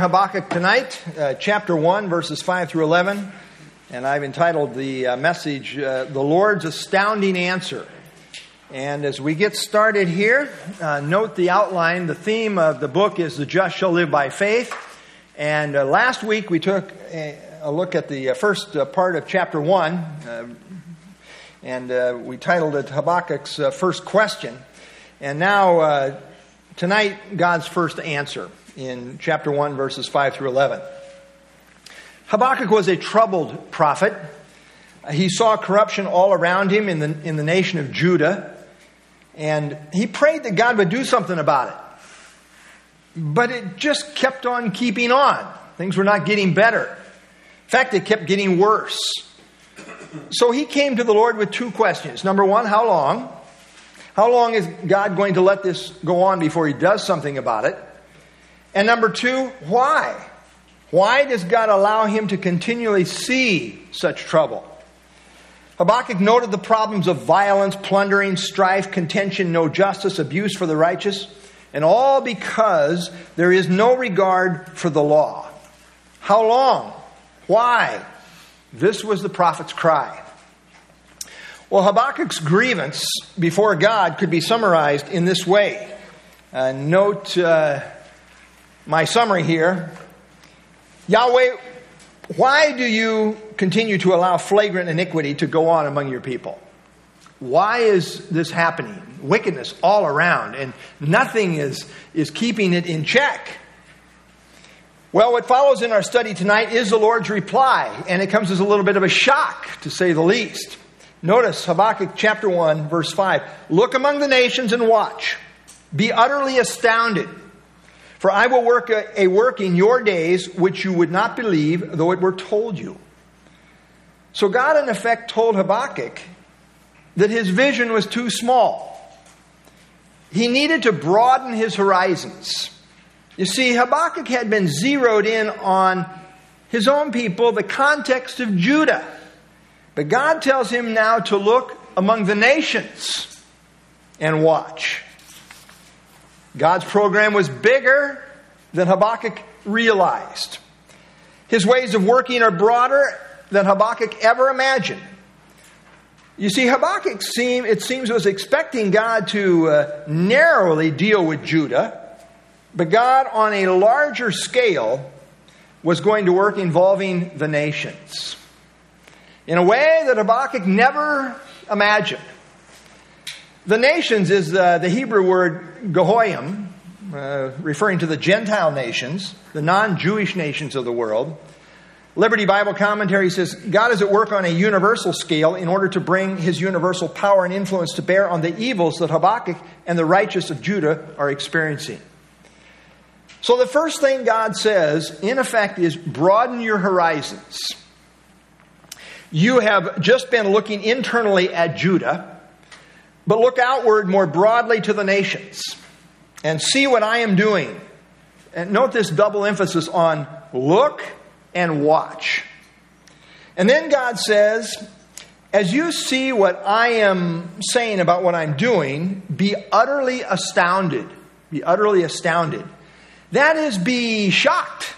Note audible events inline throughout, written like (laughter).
Habakkuk tonight, uh, chapter 1, verses 5 through 11. And I've entitled the uh, message, uh, The Lord's Astounding Answer. And as we get started here, uh, note the outline. The theme of the book is The Just Shall Live by Faith. And uh, last week we took a, a look at the uh, first part of chapter 1. and we titled it Habakkuk's First Question. And now, tonight, God's first answer in chapter 1, verses 5 through 11. Habakkuk was a troubled prophet. He saw corruption all around him in the, in the nation of Judah, and he prayed that God would do something about it. But it just kept on keeping on. Things were not getting better. In fact, it kept getting worse. So he came to the Lord with two questions. Number one, how long? How long is God going to let this go on before he does something about it? And number two, why? Why does God allow him to continually see such trouble? Habakkuk noted the problems of violence, plundering, strife, contention, no justice, abuse for the righteous, and all because there is no regard for the law. How long? Why? This was the prophet's cry. Well, Habakkuk's grievance before God could be summarized in this way. Uh, note uh, my summary here Yahweh, why do you continue to allow flagrant iniquity to go on among your people? Why is this happening? Wickedness all around, and nothing is, is keeping it in check. Well, what follows in our study tonight is the Lord's reply, and it comes as a little bit of a shock, to say the least. Notice Habakkuk chapter 1, verse 5. Look among the nations and watch. Be utterly astounded. For I will work a, a work in your days which you would not believe, though it were told you. So God, in effect, told Habakkuk that his vision was too small. He needed to broaden his horizons. You see, Habakkuk had been zeroed in on his own people, the context of Judah. But God tells him now to look among the nations and watch. God's program was bigger than Habakkuk realized. His ways of working are broader than Habakkuk ever imagined. You see, Habakkuk seem, it seems was expecting God to uh, narrowly deal with Judah, but God on a larger scale was going to work involving the nations in a way that Habakkuk never imagined. The nations is uh, the Hebrew word Goyim, uh, referring to the Gentile nations, the non Jewish nations of the world. Liberty Bible Commentary says God is at work on a universal scale in order to bring his universal power and influence to bear on the evils that Habakkuk and the righteous of Judah are experiencing. So, the first thing God says, in effect, is broaden your horizons. You have just been looking internally at Judah but look outward more broadly to the nations and see what I am doing. And note this double emphasis on look and watch. And then God says, as you see what I am saying about what I'm doing, be utterly astounded. Be utterly astounded. That is, be shocked,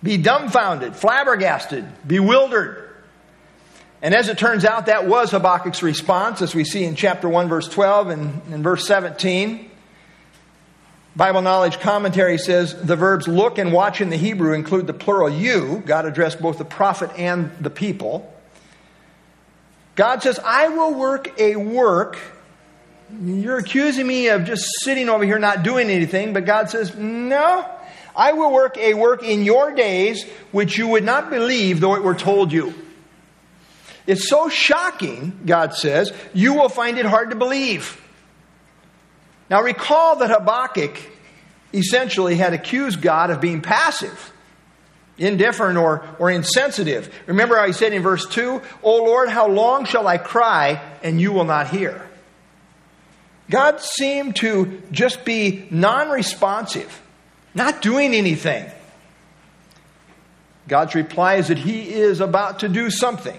be dumbfounded, flabbergasted, bewildered. And as it turns out, that was Habakkuk's response, as we see in chapter 1, verse 12 and, and verse 17. Bible Knowledge Commentary says the verbs look and watch in the Hebrew include the plural you. God addressed both the prophet and the people. God says, I will work a work. You're accusing me of just sitting over here not doing anything, but God says, No, I will work a work in your days which you would not believe though it were told you. It's so shocking, God says, you will find it hard to believe. Now recall that Habakkuk essentially had accused God of being passive, indifferent, or, or insensitive. Remember how he said in verse 2, O Lord, how long shall I cry and you will not hear? God seemed to just be non responsive, not doing anything. God's reply is that he is about to do something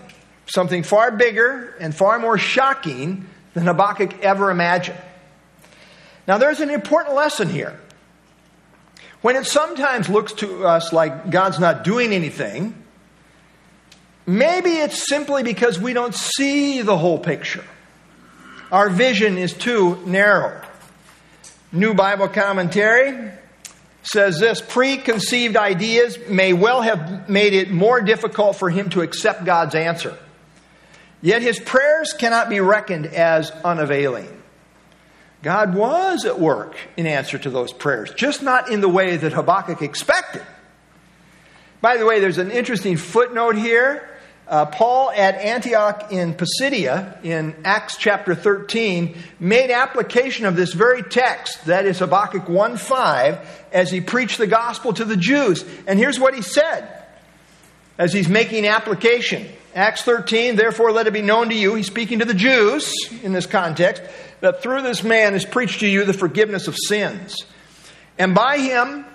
something far bigger and far more shocking than Habakkuk ever imagined. Now, there's an important lesson here. when it sometimes looks to us like God's not doing anything, maybe it's simply because we don't see the whole picture. Our vision is too narrow. New Bible Commentary says this preconceived ideas may well have made it more difficult for him to accept God's answer. Yet his prayers cannot be reckoned as unavailing. God was at work in answer to those prayers, just not in the way that Habakkuk expected. By the way, there's an interesting footnote here. Uh, Paul at Antioch in Pisidia, in Acts chapter 13, made application of this very text, that is Habakkuk 1 5, as he preached the gospel to the Jews. And here's what he said as he's making application. Acts 13, therefore let it be known to you, he's speaking to the Jews in this context, that through this man is preached to you the forgiveness of sins. And by him,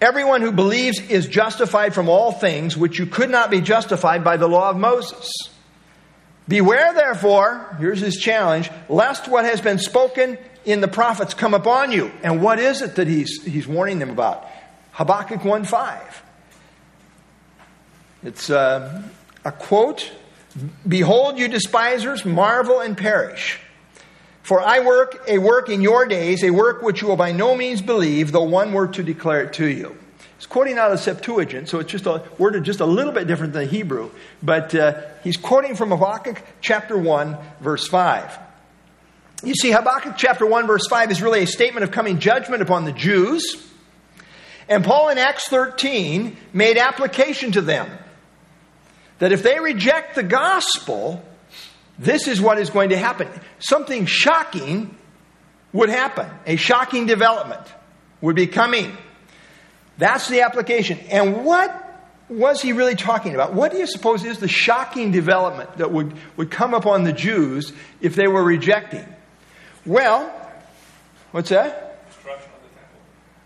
everyone who believes is justified from all things which you could not be justified by the law of Moses. Beware, therefore, here's his challenge, lest what has been spoken in the prophets come upon you. And what is it that he's, he's warning them about? Habakkuk 1 5. It's uh, a quote Behold, you despisers, marvel and perish. For I work a work in your days, a work which you will by no means believe, though one were to declare it to you. He's quoting out of Septuagint, so it's just a worded just a little bit different than Hebrew. But uh, he's quoting from Habakkuk chapter 1, verse 5. You see, Habakkuk chapter 1, verse 5 is really a statement of coming judgment upon the Jews. And Paul in Acts 13 made application to them that if they reject the gospel, this is what is going to happen. Something shocking would happen. A shocking development would be coming. That's the application. And what was he really talking about? What do you suppose is the shocking development that would, would come upon the Jews if they were rejecting? Well, what's that?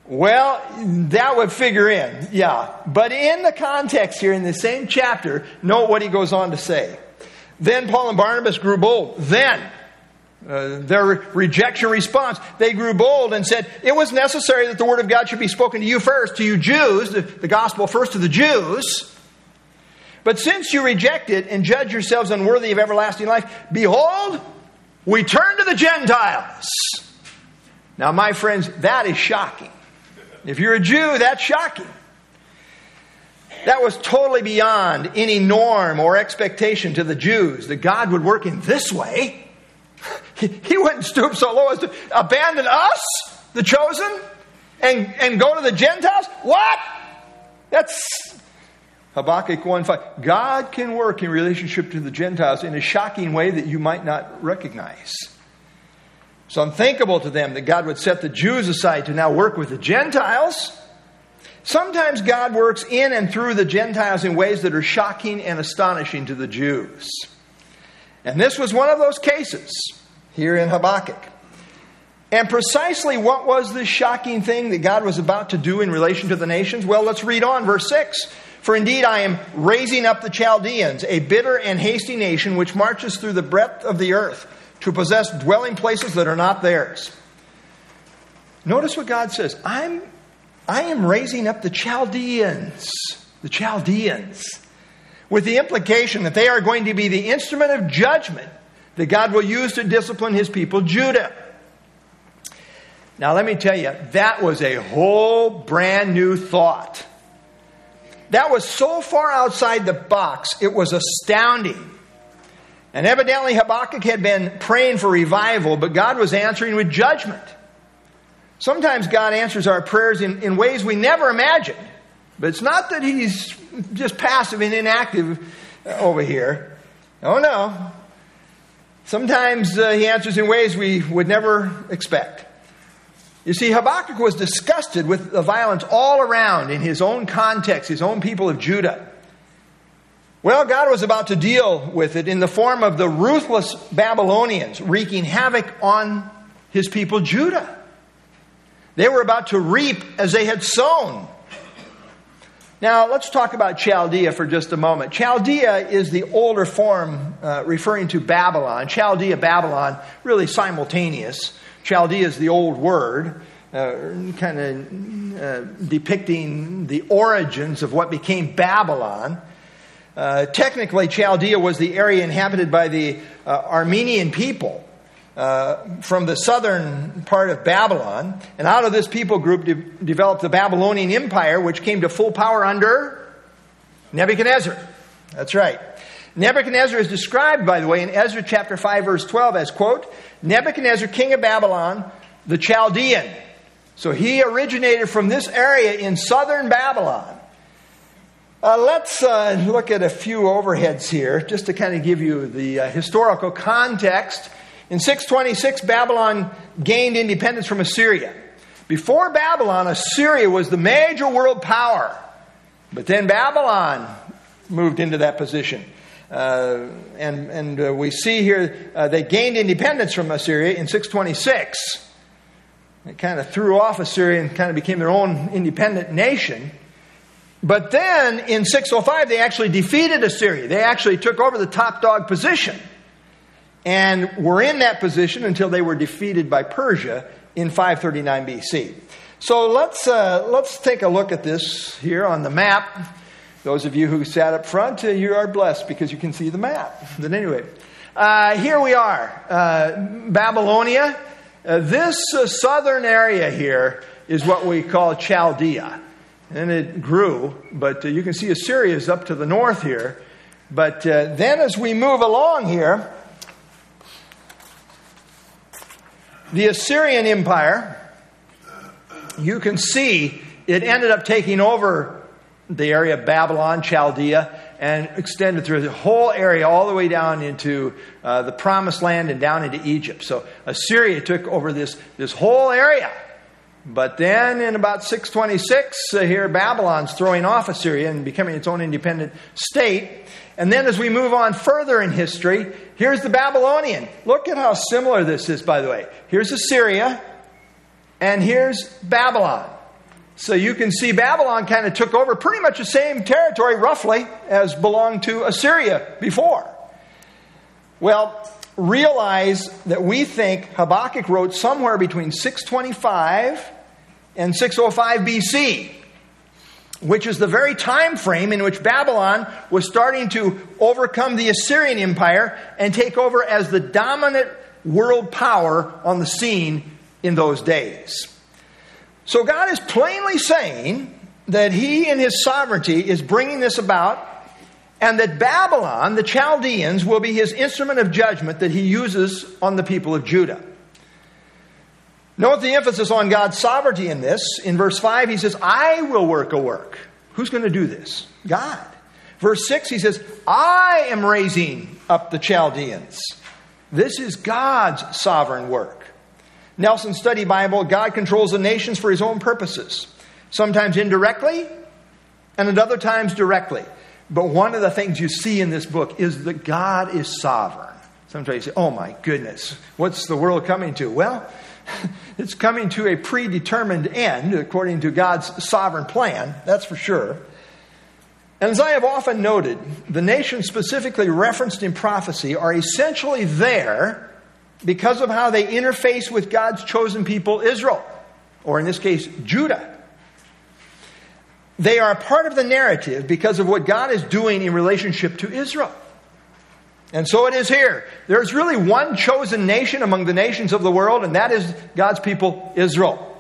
Well, that would figure in, yeah. But in the context here, in the same chapter, note what he goes on to say. Then Paul and Barnabas grew bold. Then, uh, their rejection response, they grew bold and said, It was necessary that the word of God should be spoken to you first, to you Jews, the, the gospel first to the Jews. But since you reject it and judge yourselves unworthy of everlasting life, behold, we turn to the Gentiles. Now, my friends, that is shocking. If you're a Jew, that's shocking. That was totally beyond any norm or expectation to the Jews that God would work in this way. He wouldn't stoop so low as to abandon us, the chosen, and, and go to the Gentiles. What? That's Habakkuk 1 5. God can work in relationship to the Gentiles in a shocking way that you might not recognize. It's unthinkable to them that God would set the Jews aside to now work with the Gentiles. Sometimes God works in and through the Gentiles in ways that are shocking and astonishing to the Jews. And this was one of those cases here in Habakkuk. And precisely what was this shocking thing that God was about to do in relation to the nations? Well, let's read on, verse 6. For indeed I am raising up the Chaldeans, a bitter and hasty nation which marches through the breadth of the earth to possess dwelling places that are not theirs. Notice what God says I'm, I am raising up the Chaldeans, the Chaldeans, with the implication that they are going to be the instrument of judgment that God will use to discipline his people, Judah. Now, let me tell you, that was a whole brand new thought. That was so far outside the box, it was astounding. And evidently Habakkuk had been praying for revival, but God was answering with judgment. Sometimes God answers our prayers in, in ways we never imagined. But it's not that He's just passive and inactive over here. Oh, no. Sometimes uh, He answers in ways we would never expect. You see, Habakkuk was disgusted with the violence all around in his own context, his own people of Judah. Well, God was about to deal with it in the form of the ruthless Babylonians wreaking havoc on his people, Judah. They were about to reap as they had sown. Now, let's talk about Chaldea for just a moment. Chaldea is the older form uh, referring to Babylon. Chaldea, Babylon, really simultaneous. Chaldea is the old word. uh, kind of uh, depicting the origins of what became Babylon. Uh, technically, Chaldea was the area inhabited by the uh, Armenian people uh, from the southern part of Babylon. And out of this people group de- developed the Babylonian Empire, which came to full power under Nebuchadnezzar. That's right. Nebuchadnezzar is described, by the way, in Ezra chapter 5, verse 12 as, quote, Nebuchadnezzar, king of Babylon, the Chaldean. So he originated from this area in southern Babylon. Uh, let's uh, look at a few overheads here just to kind of give you the uh, historical context. In 626, Babylon gained independence from Assyria. Before Babylon, Assyria was the major world power. But then Babylon moved into that position. Uh, and and uh, we see here uh, they gained independence from Assyria in 626. They kind of threw off Assyria and kind of became their own independent nation. But then in 605, they actually defeated Assyria. They actually took over the top dog position and were in that position until they were defeated by Persia in 539 BC. So let's, uh, let's take a look at this here on the map. Those of you who sat up front, uh, you are blessed because you can see the map. But anyway, uh, here we are uh, Babylonia. Uh, this uh, southern area here is what we call Chaldea. And it grew, but you can see Assyria is up to the north here. But then as we move along here, the Assyrian Empire, you can see it ended up taking over the area of Babylon, Chaldea, and extended through the whole area all the way down into uh, the promised land and down into Egypt. So Assyria took over this, this whole area. But then in about 626, uh, here Babylon's throwing off Assyria and becoming its own independent state. And then as we move on further in history, here's the Babylonian. Look at how similar this is, by the way. Here's Assyria, and here's Babylon. So you can see Babylon kind of took over pretty much the same territory, roughly, as belonged to Assyria before. Well, realize that we think Habakkuk wrote somewhere between 625 and 605 BC which is the very time frame in which Babylon was starting to overcome the Assyrian Empire and take over as the dominant world power on the scene in those days. So God is plainly saying that He, in His sovereignty, is bringing this about, and that Babylon, the Chaldeans, will be His instrument of judgment that He uses on the people of Judah. Note the emphasis on God's sovereignty in this. In verse 5, he says, I will work a work. Who's going to do this? God. Verse 6, he says, I am raising up the Chaldeans. This is God's sovereign work. Nelson Study Bible God controls the nations for his own purposes, sometimes indirectly, and at other times directly. But one of the things you see in this book is that God is sovereign. Sometimes you say, oh my goodness, what's the world coming to? Well, (laughs) it's coming to a predetermined end according to God's sovereign plan, that's for sure. And as I have often noted, the nations specifically referenced in prophecy are essentially there because of how they interface with God's chosen people, Israel, or in this case, Judah. They are a part of the narrative because of what God is doing in relationship to Israel. And so it is here. There's really one chosen nation among the nations of the world, and that is God's people, Israel.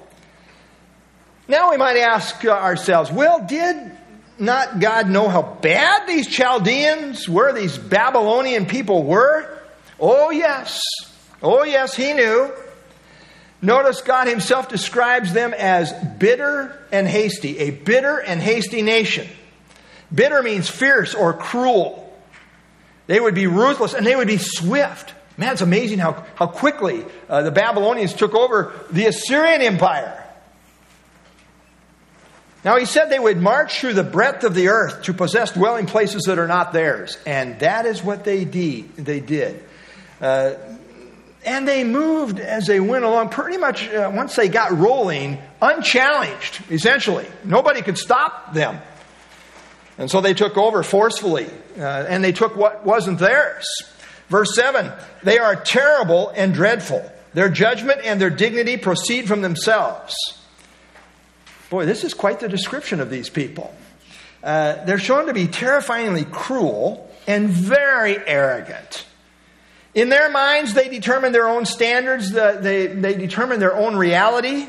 Now we might ask uh, ourselves, well, did not God know how bad these Chaldeans were, these Babylonian people were? Oh, yes. Oh, yes, he knew. Notice God himself describes them as bitter and hasty, a bitter and hasty nation. Bitter means fierce or cruel. They would be ruthless and they would be swift. Man, it's amazing how, how quickly uh, the Babylonians took over the Assyrian Empire. Now, he said they would march through the breadth of the earth to possess dwelling places that are not theirs. And that is what they, de- they did. Uh, and they moved as they went along, pretty much uh, once they got rolling, unchallenged, essentially. Nobody could stop them. And so they took over forcefully, uh, and they took what wasn't theirs. Verse 7 they are terrible and dreadful. Their judgment and their dignity proceed from themselves. Boy, this is quite the description of these people. Uh, they're shown to be terrifyingly cruel and very arrogant. In their minds, they determine their own standards, they, they determine their own reality.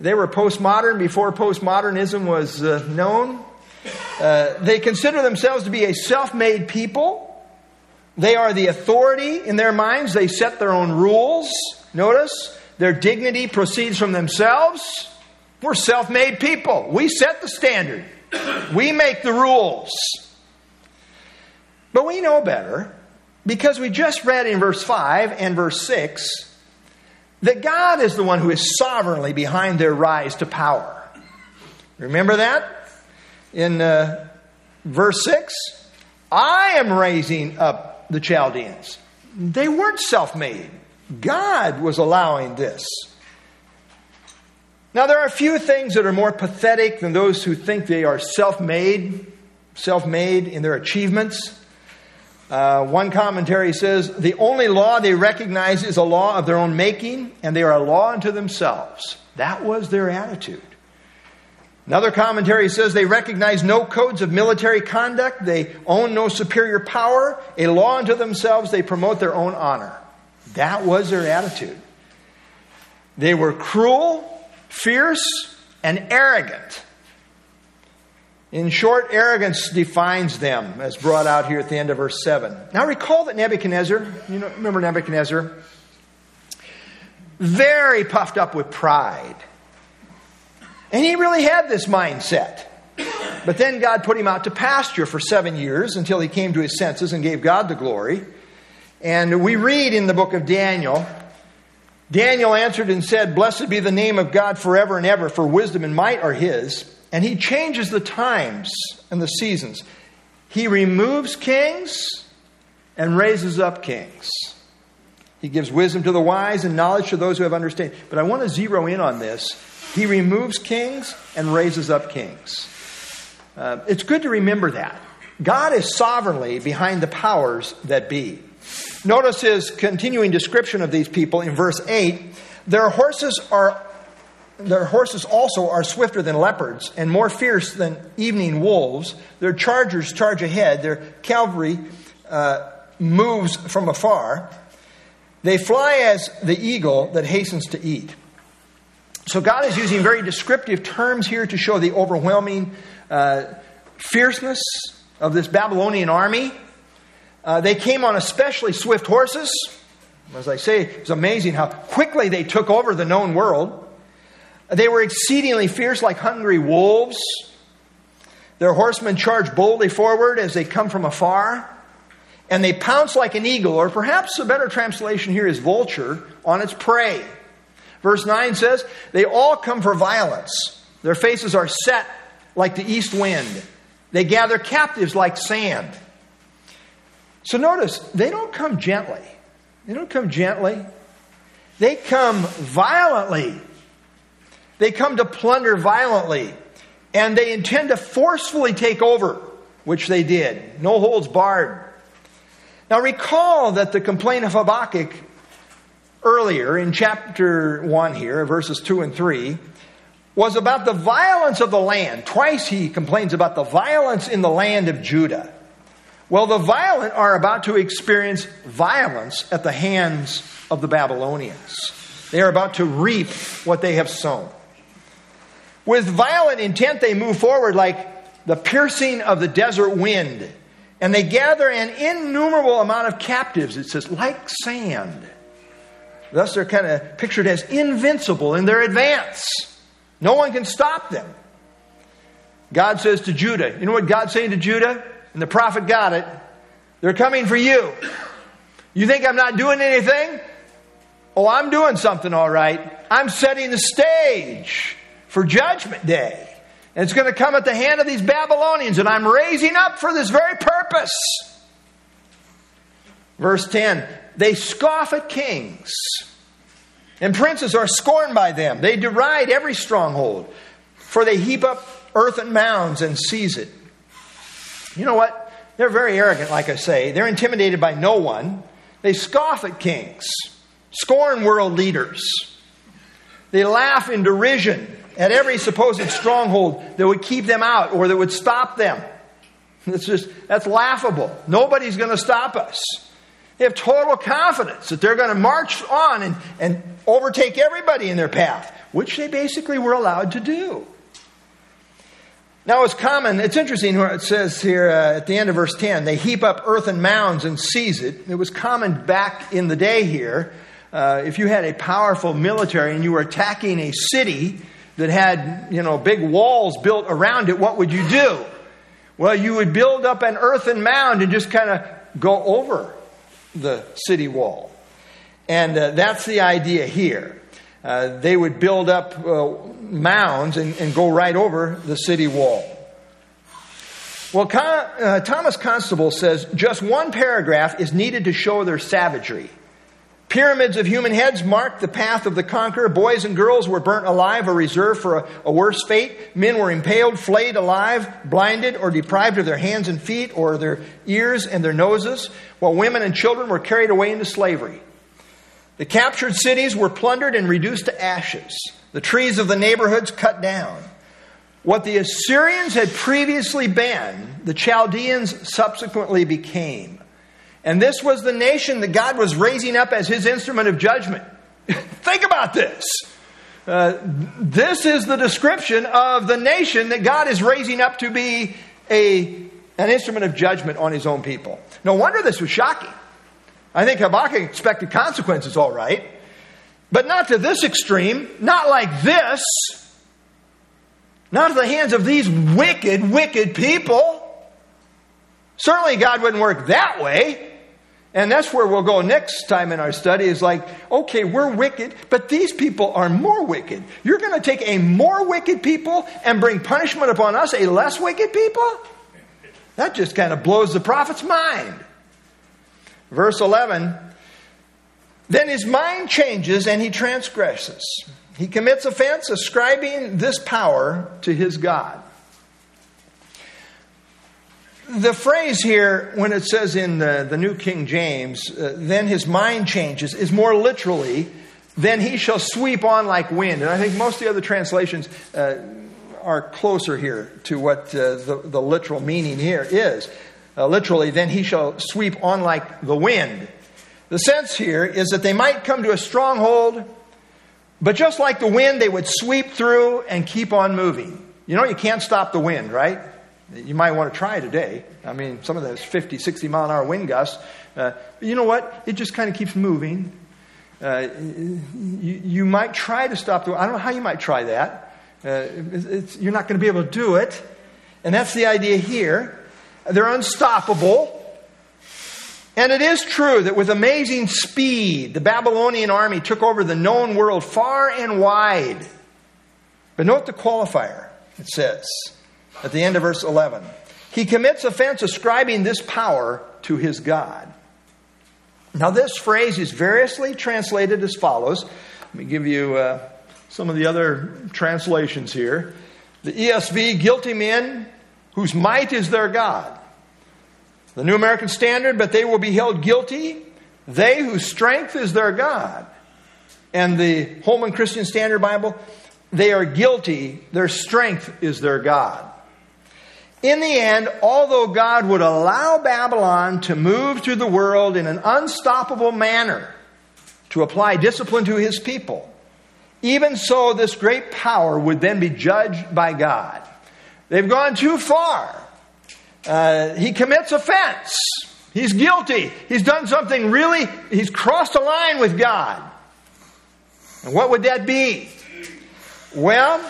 They were postmodern before postmodernism was uh, known. Uh, they consider themselves to be a self made people. They are the authority in their minds. They set their own rules. Notice, their dignity proceeds from themselves. We're self made people. We set the standard, we make the rules. But we know better because we just read in verse 5 and verse 6 that God is the one who is sovereignly behind their rise to power. Remember that? In uh, verse 6, I am raising up the Chaldeans. They weren't self made, God was allowing this. Now, there are a few things that are more pathetic than those who think they are self made, self made in their achievements. Uh, one commentary says the only law they recognize is a law of their own making, and they are a law unto themselves. That was their attitude. Another commentary says they recognize no codes of military conduct, they own no superior power, a law unto themselves, they promote their own honor. That was their attitude. They were cruel, fierce, and arrogant. In short, arrogance defines them, as brought out here at the end of verse 7. Now recall that Nebuchadnezzar, you know, remember Nebuchadnezzar? Very puffed up with pride. And he really had this mindset. But then God put him out to pasture for seven years until he came to his senses and gave God the glory. And we read in the book of Daniel Daniel answered and said, Blessed be the name of God forever and ever, for wisdom and might are his. And he changes the times and the seasons. He removes kings and raises up kings. He gives wisdom to the wise and knowledge to those who have understanding. But I want to zero in on this. He removes kings and raises up kings. Uh, it's good to remember that. God is sovereignly behind the powers that be. Notice his continuing description of these people in verse 8. Their horses are their horses also are swifter than leopards and more fierce than evening wolves. Their chargers charge ahead. Their cavalry uh, moves from afar. They fly as the eagle that hastens to eat. So God is using very descriptive terms here to show the overwhelming uh, fierceness of this Babylonian army. Uh, they came on especially swift horses. As I say, it's amazing how quickly they took over the known world. They were exceedingly fierce, like hungry wolves. Their horsemen charge boldly forward as they come from afar. And they pounce like an eagle, or perhaps a better translation here is vulture, on its prey. Verse 9 says, They all come for violence. Their faces are set like the east wind. They gather captives like sand. So notice, they don't come gently. They don't come gently. They come violently. They come to plunder violently, and they intend to forcefully take over, which they did. No holds barred. Now, recall that the complaint of Habakkuk earlier in chapter 1 here, verses 2 and 3, was about the violence of the land. Twice he complains about the violence in the land of Judah. Well, the violent are about to experience violence at the hands of the Babylonians. They are about to reap what they have sown. With violent intent, they move forward like the piercing of the desert wind. And they gather an innumerable amount of captives, it says, like sand. Thus, they're kind of pictured as invincible in their advance. No one can stop them. God says to Judah, you know what God's saying to Judah? And the prophet got it. They're coming for you. You think I'm not doing anything? Oh, I'm doing something all right. I'm setting the stage for Judgment Day. And it's going to come at the hand of these Babylonians, and I'm raising up for this very purpose. Verse 10 They scoff at kings, and princes are scorned by them. They deride every stronghold, for they heap up earthen mounds and seize it. You know what? They're very arrogant, like I say. They're intimidated by no one. They scoff at kings. scorn world leaders. They laugh in derision at every supposed stronghold that would keep them out or that would stop them. That's just, that's laughable. Nobody's going to stop us. They have total confidence that they're going to march on and, and overtake everybody in their path, which they basically were allowed to do. Now, it's common, it's interesting what it says here uh, at the end of verse 10 they heap up earthen mounds and seize it. It was common back in the day here. Uh, if you had a powerful military and you were attacking a city that had, you know, big walls built around it, what would you do? Well, you would build up an earthen mound and just kind of go over the city wall. And uh, that's the idea here. Uh, they would build up uh, mounds and, and, go right over the city wall. Well, Con- uh, Thomas Constable says just one paragraph is needed to show their savagery. Pyramids of human heads marked the path of the conqueror. Boys and girls were burnt alive or reserved for a, a, worse fate. Men were impaled, flayed alive, blinded, or deprived of their hands and feet, or their ears and their noses, while women and children were carried away into slavery. The captured cities were plundered and reduced to ashes, the trees of the neighborhoods cut down. What the Assyrians had previously been, the Chaldeans subsequently became. And this was the nation that God was raising up as his instrument of judgment. (laughs) Think about this. Uh, this is the description of the nation that God is raising up to be a, an instrument of judgment on his own people. No wonder this was shocking. I think Habakkuk expected consequences, all right, but not to this extreme, not like this, not at the hands of these wicked, wicked people. Certainly, God wouldn't work that way. And that's where we'll go next time in our study is like, okay, we're wicked, but these people are more wicked. You're going to take a more wicked people and bring punishment upon us, a less wicked people? That just kind of blows the prophet's mind. Verse 11 Then his mind changes and he transgresses. He commits offense, ascribing this power to his God the phrase here, when it says in the, the New King James, uh, then his mind changes, is more literally, then he shall sweep on like wind. And I think most of the other translations uh, are closer here to what uh, the, the, literal meaning here is. Uh, literally, then he shall sweep on like the wind. The sense here is that they might come to a stronghold, but just like the wind, they would sweep through and keep on moving. You know, you can't stop the wind, right? You might want to try today. I mean, some of those 50, 60 mile an hour wind gusts. Uh, you know what? It just kind of keeps moving. Uh, you, you, might try to stop the. wind. I don't know how you might try that. Uh, you're not going to be able to do it. And that's the idea here. They're unstoppable. And it is true that with amazing speed, the Babylonian army took over the known world far and wide. But note the qualifier. It says, at the end of verse 11. He commits offense ascribing this power to his God. Now, this phrase is variously translated as follows. Let me give you uh, some of the other translations here. The ESV, guilty men whose might is their God. The New American Standard, but they will be held guilty, they whose strength is their God. And the Holman Christian Standard Bible, they are guilty, their strength is their God. In the end, although God would allow Babylon to move through the world in an unstoppable manner to apply discipline to his people, even so, this great power would then be judged by God. They've gone too far. Uh, he commits offense. He's guilty. He's done something really, he's crossed a line with God. And what would that be? Well,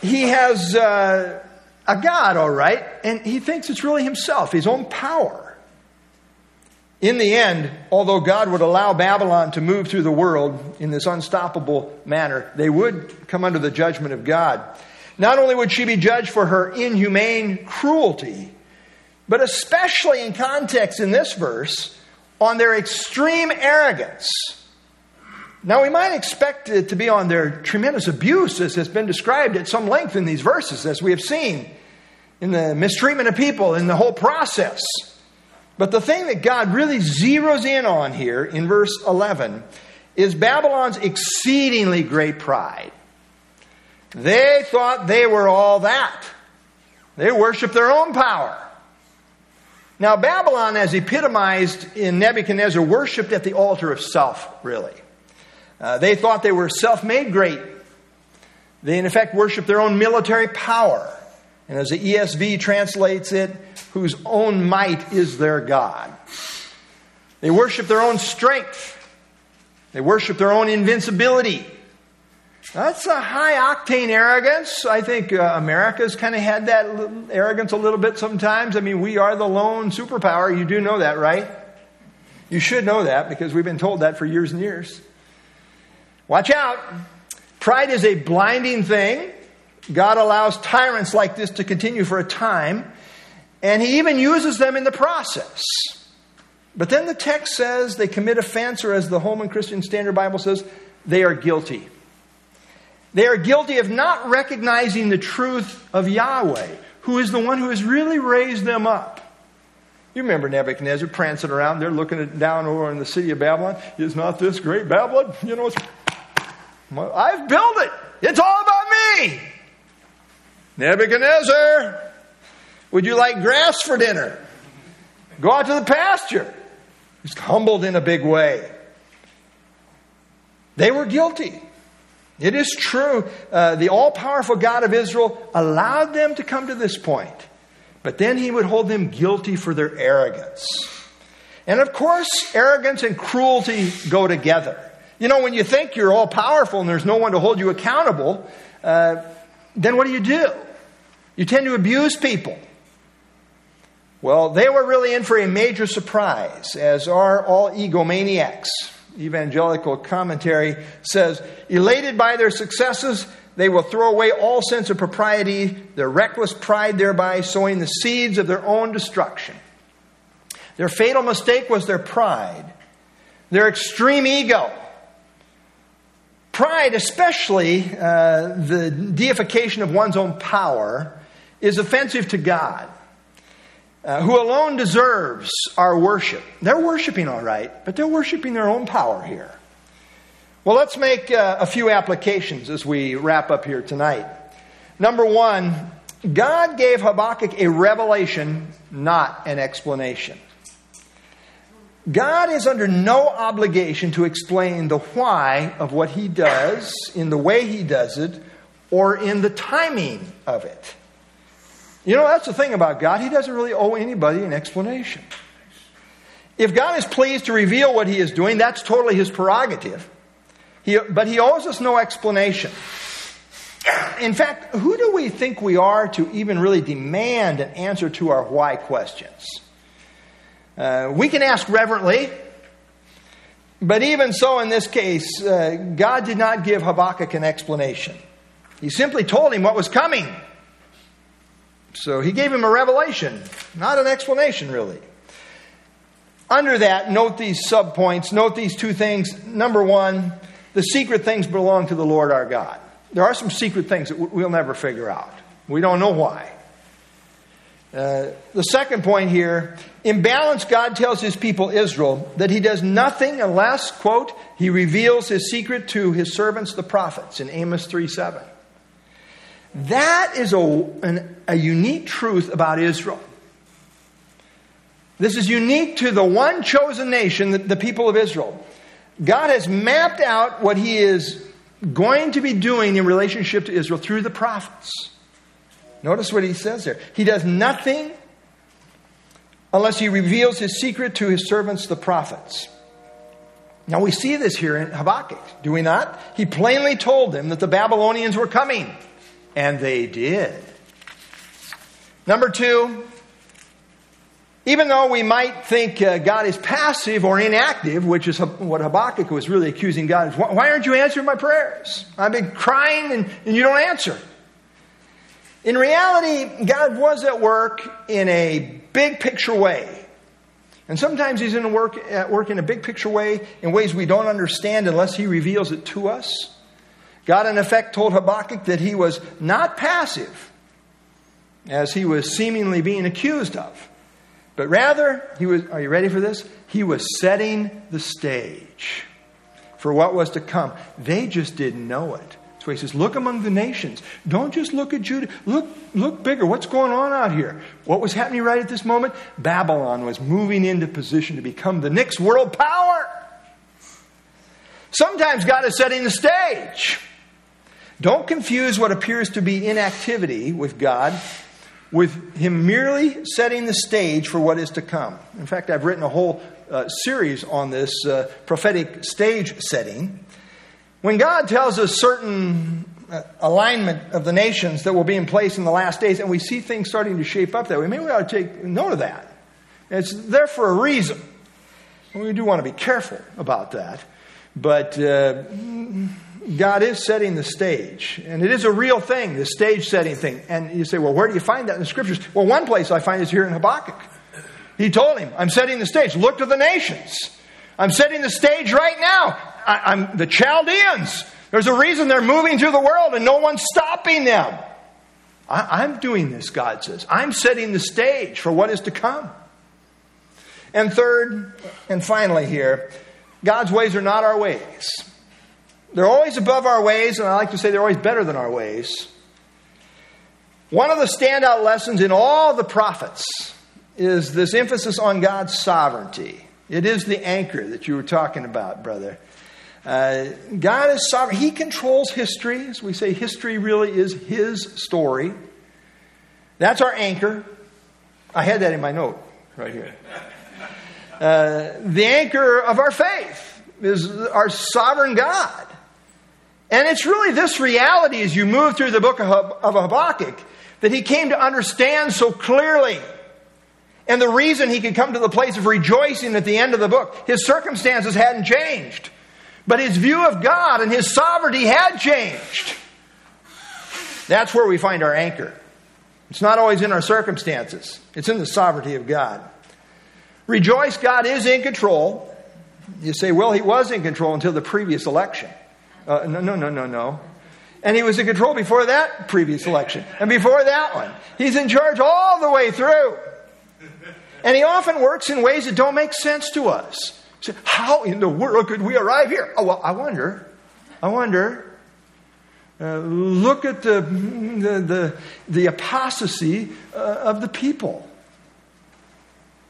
he has. Uh, a God, all right, and he thinks it's really himself, his own power. In the end, although God would allow Babylon to move through the world in this unstoppable manner, they would come under the judgment of God. Not only would she be judged for her inhumane cruelty, but especially in context in this verse, on their extreme arrogance. Now, we might expect it to be on their tremendous abuse, as has been described at some length in these verses, as we have seen in the mistreatment of people in the whole process. But the thing that God really zeroes in on here in verse 11 is Babylon's exceedingly great pride. They thought they were all that. They worshiped their own power. Now, Babylon, as epitomized in Nebuchadnezzar, worshiped at the altar of self, really. Uh, they thought they were self made great. They, in effect, worshiped their own military power. And as the ESV translates it, whose own might is their God. They worship their own strength. They worship their own invincibility. That's a high octane arrogance. I think uh, America's kind of had that arrogance a little bit sometimes. I mean, we are the lone superpower. You do know that, right? You should know that because we've been told that for years and years. Watch out. Pride is a blinding thing. God allows tyrants like this to continue for a time, and He even uses them in the process. But then the text says they commit offense, or as the Holman Christian Standard Bible says, they are guilty. They are guilty of not recognizing the truth of Yahweh, who is the one who has really raised them up. You remember Nebuchadnezzar prancing around there looking down over in the city of Babylon. Is not this great Babylon? You know, I've built it. It's all about me. Nebuchadnezzar, would you like grass for dinner? Go out to the pasture. He's humbled in a big way. They were guilty. It is true. Uh, the all powerful God of Israel allowed them to come to this point, but then he would hold them guilty for their arrogance. And of course, arrogance and cruelty go together. You know, when you think you're all powerful and there's no one to hold you accountable, uh, then what do you do? You tend to abuse people. Well, they were really in for a major surprise, as are all egomaniacs. Evangelical commentary says, elated by their successes, they will throw away all sense of propriety, their reckless pride thereby sowing the seeds of their own destruction. Their fatal mistake was their pride, their extreme ego. Pride, especially uh, the deification of one's own power, is offensive to God uh, who alone deserves our worship. They're worshiping all right, but they're worshiping their own power here. Well, let's make uh, a few applications as we wrap up here tonight. Number one, God gave Habakkuk a revelation, not an explanation. God is under no obligation to explain the why of what he does, in the way he does it, or in the timing of it. You know, that's the thing about God. He doesn't really owe anybody an explanation. If God is pleased to reveal what he is doing, that's totally his prerogative. He, but he owes us no explanation. In fact, who do we think we are to even really demand an answer to our why questions? Uh, we can ask reverently, but even so, in this case, uh, God did not give Habakkuk an explanation. He simply told him what was coming. So he gave him a revelation, not an explanation, really. Under that, note these subpoints, note these two things. Number one, the secret things belong to the Lord our God. There are some secret things that we'll never figure out. We don't know why. Uh, the second point here in balance, God tells his people Israel that he does nothing unless, quote, he reveals his secret to his servants, the prophets, in Amos 3 7. That is a, an, a unique truth about Israel. This is unique to the one chosen nation, the, the people of Israel. God has mapped out what He is going to be doing in relationship to Israel through the prophets. Notice what He says there. He does nothing unless He reveals His secret to His servants, the prophets. Now we see this here in Habakkuk, do we not? He plainly told them that the Babylonians were coming. And they did. Number two, even though we might think uh, God is passive or inactive, which is what Habakkuk was really accusing God of, why aren't you answering my prayers? I've been crying and, and you don't answer. In reality, God was at work in a big picture way. And sometimes He's in work, at work in a big picture way in ways we don't understand unless He reveals it to us. God, in effect, told Habakkuk that he was not passive, as he was seemingly being accused of, but rather, he was, are you ready for this? He was setting the stage for what was to come. They just didn't know it. So he says, Look among the nations. Don't just look at Judah. Look, look bigger. What's going on out here? What was happening right at this moment? Babylon was moving into position to become the next world power. Sometimes God is setting the stage. Don't confuse what appears to be inactivity with God with Him merely setting the stage for what is to come. In fact, I've written a whole uh, series on this uh, prophetic stage setting. When God tells us certain uh, alignment of the nations that will be in place in the last days, and we see things starting to shape up that way, maybe we ought to take note of that. It's there for a reason. We do want to be careful about that. But uh, God is setting the stage. And it is a real thing, the stage setting thing. And you say, well, where do you find that in the scriptures? Well, one place I find is here in Habakkuk. He told him, I'm setting the stage. Look to the nations. I'm setting the stage right now. I, am the Chaldeans. There's a reason they're moving through the world and no one's stopping them. I, I'm doing this, God says. I'm setting the stage for what is to come. And third, and finally, here, God's ways are not our ways. They're always above our ways, and I like to say they're always better than our ways. One of the standout lessons in all the prophets is this emphasis on God's sovereignty. It is the anchor that you were talking about, brother. Uh, God is sovereign. He controls history. As we say, history really is His story. That's our anchor. I had that in my note right here. Uh, the anchor of our faith is our sovereign God. And it's really this reality as you move through the book of, of Habakkuk that he came to understand so clearly. And the reason he could come to the place of rejoicing at the end of the book, his circumstances hadn't changed. But his view of God and his sovereignty had changed. That's where we find our anchor. It's not always in our circumstances, it's in the sovereignty of God. Rejoice, God is in control. You say, well, he was in control until the previous election. Uh, no, no, no, no, no. And he was in control before that previous election and before that one. He's in charge all the way through. And he often works in ways that don't make sense to us. So how in the world could we arrive here? Oh, well, I wonder. I wonder. Uh, look at the, the, the, the apostasy uh, of the people.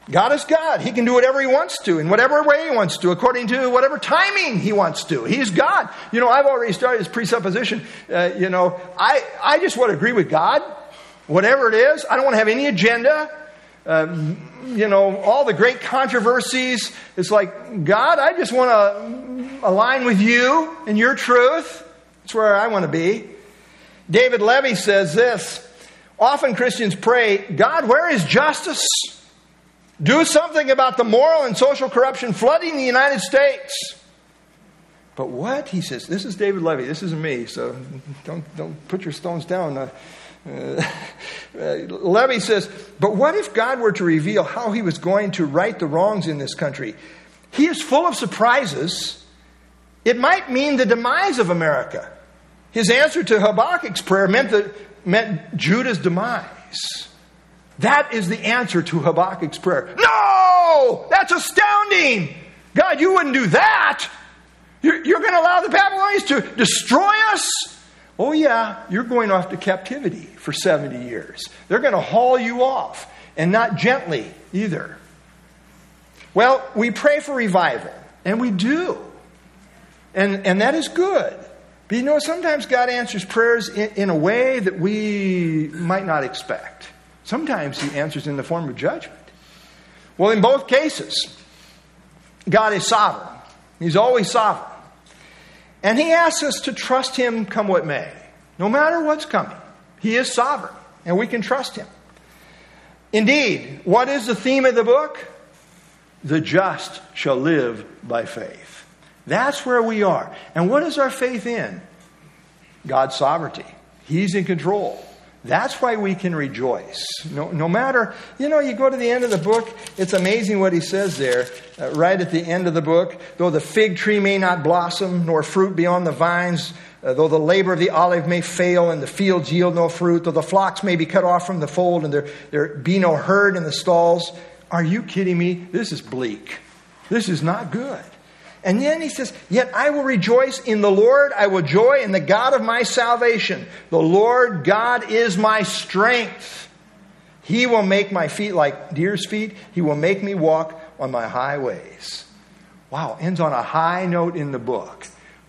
God is God. He can do whatever He wants to in whatever way He wants to, according to whatever timing He wants to. He's God. You know, I've already started this presupposition. Uh, you know, I, I just want to agree with God, whatever it is. I don't want to have any agenda. Uh, you know, all the great controversies. It's like, God, I just want to align with you and your truth. That's where I want to be. David Levy says this Often Christians pray, God, where is justice? Do something about the moral and social corruption flooding the United States. But what? He says, this is David Levy. This isn't me, so don't, don't put your stones down. Uh, uh, Levy says, but what if God were to reveal how he was going to right the wrongs in this country? He is full of surprises. It might mean the demise of America. His answer to Habakkuk's prayer meant, that, meant Judah's demise. That is the answer to Habakkuk's prayer. No! That's astounding! God, you wouldn't do that! You're, you're going to allow the Babylonians to destroy us? Oh, yeah, you're going off to captivity for 70 years. They're going to haul you off, and not gently either. Well, we pray for revival, and we do. And, and that is good. But you know, sometimes God answers prayers in, in a way that we might not expect. Sometimes he answers in the form of judgment. Well, in both cases, God is sovereign. He's always sovereign. And he asks us to trust him come what may, no matter what's coming. He is sovereign, and we can trust him. Indeed, what is the theme of the book? The just shall live by faith. That's where we are. And what is our faith in? God's sovereignty. He's in control. That's why we can rejoice. No, no matter, you know, you go to the end of the book, it's amazing what he says there, uh, right at the end of the book. Though the fig tree may not blossom, nor fruit be on the vines, uh, though the labor of the olive may fail, and the fields yield no fruit, though the flocks may be cut off from the fold, and there, there be no herd in the stalls. Are you kidding me? This is bleak. This is not good. And then he says, Yet I will rejoice in the Lord, I will joy in the God of my salvation. The Lord God is my strength. He will make my feet like deer's feet, He will make me walk on my highways. Wow, ends on a high note in the book.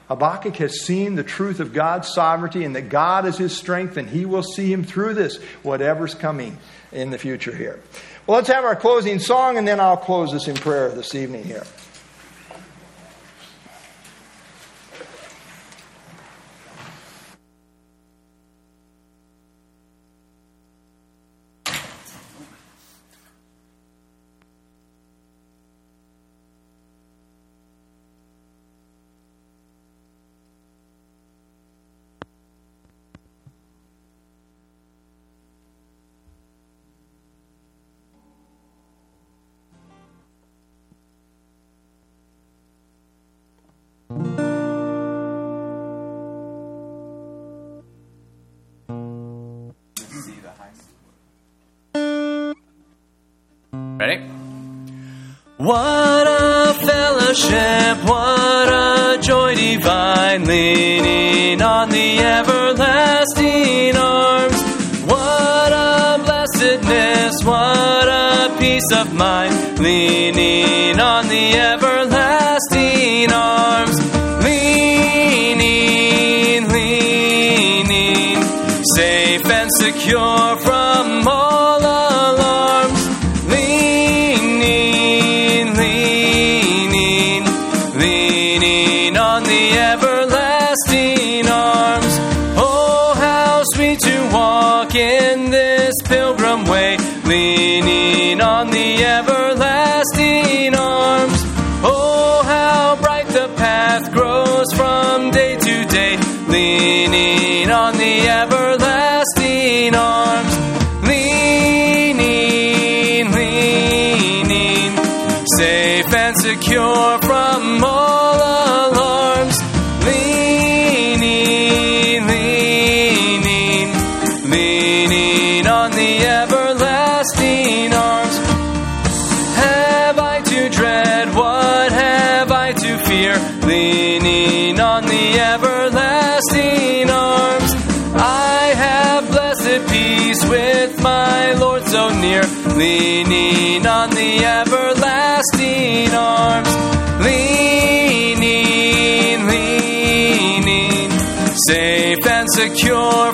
Habakkuk has seen the truth of God's sovereignty and that God is his strength, and he will see him through this, whatever's coming in the future here. Well, let's have our closing song, and then I'll close this in prayer this evening here. Ready? What a fellowship, what a joy divine, leaning on the everlasting arms. What a blessedness, what a peace of mind, leaning on the everlasting arms. Leaning, leaning, safe and secure and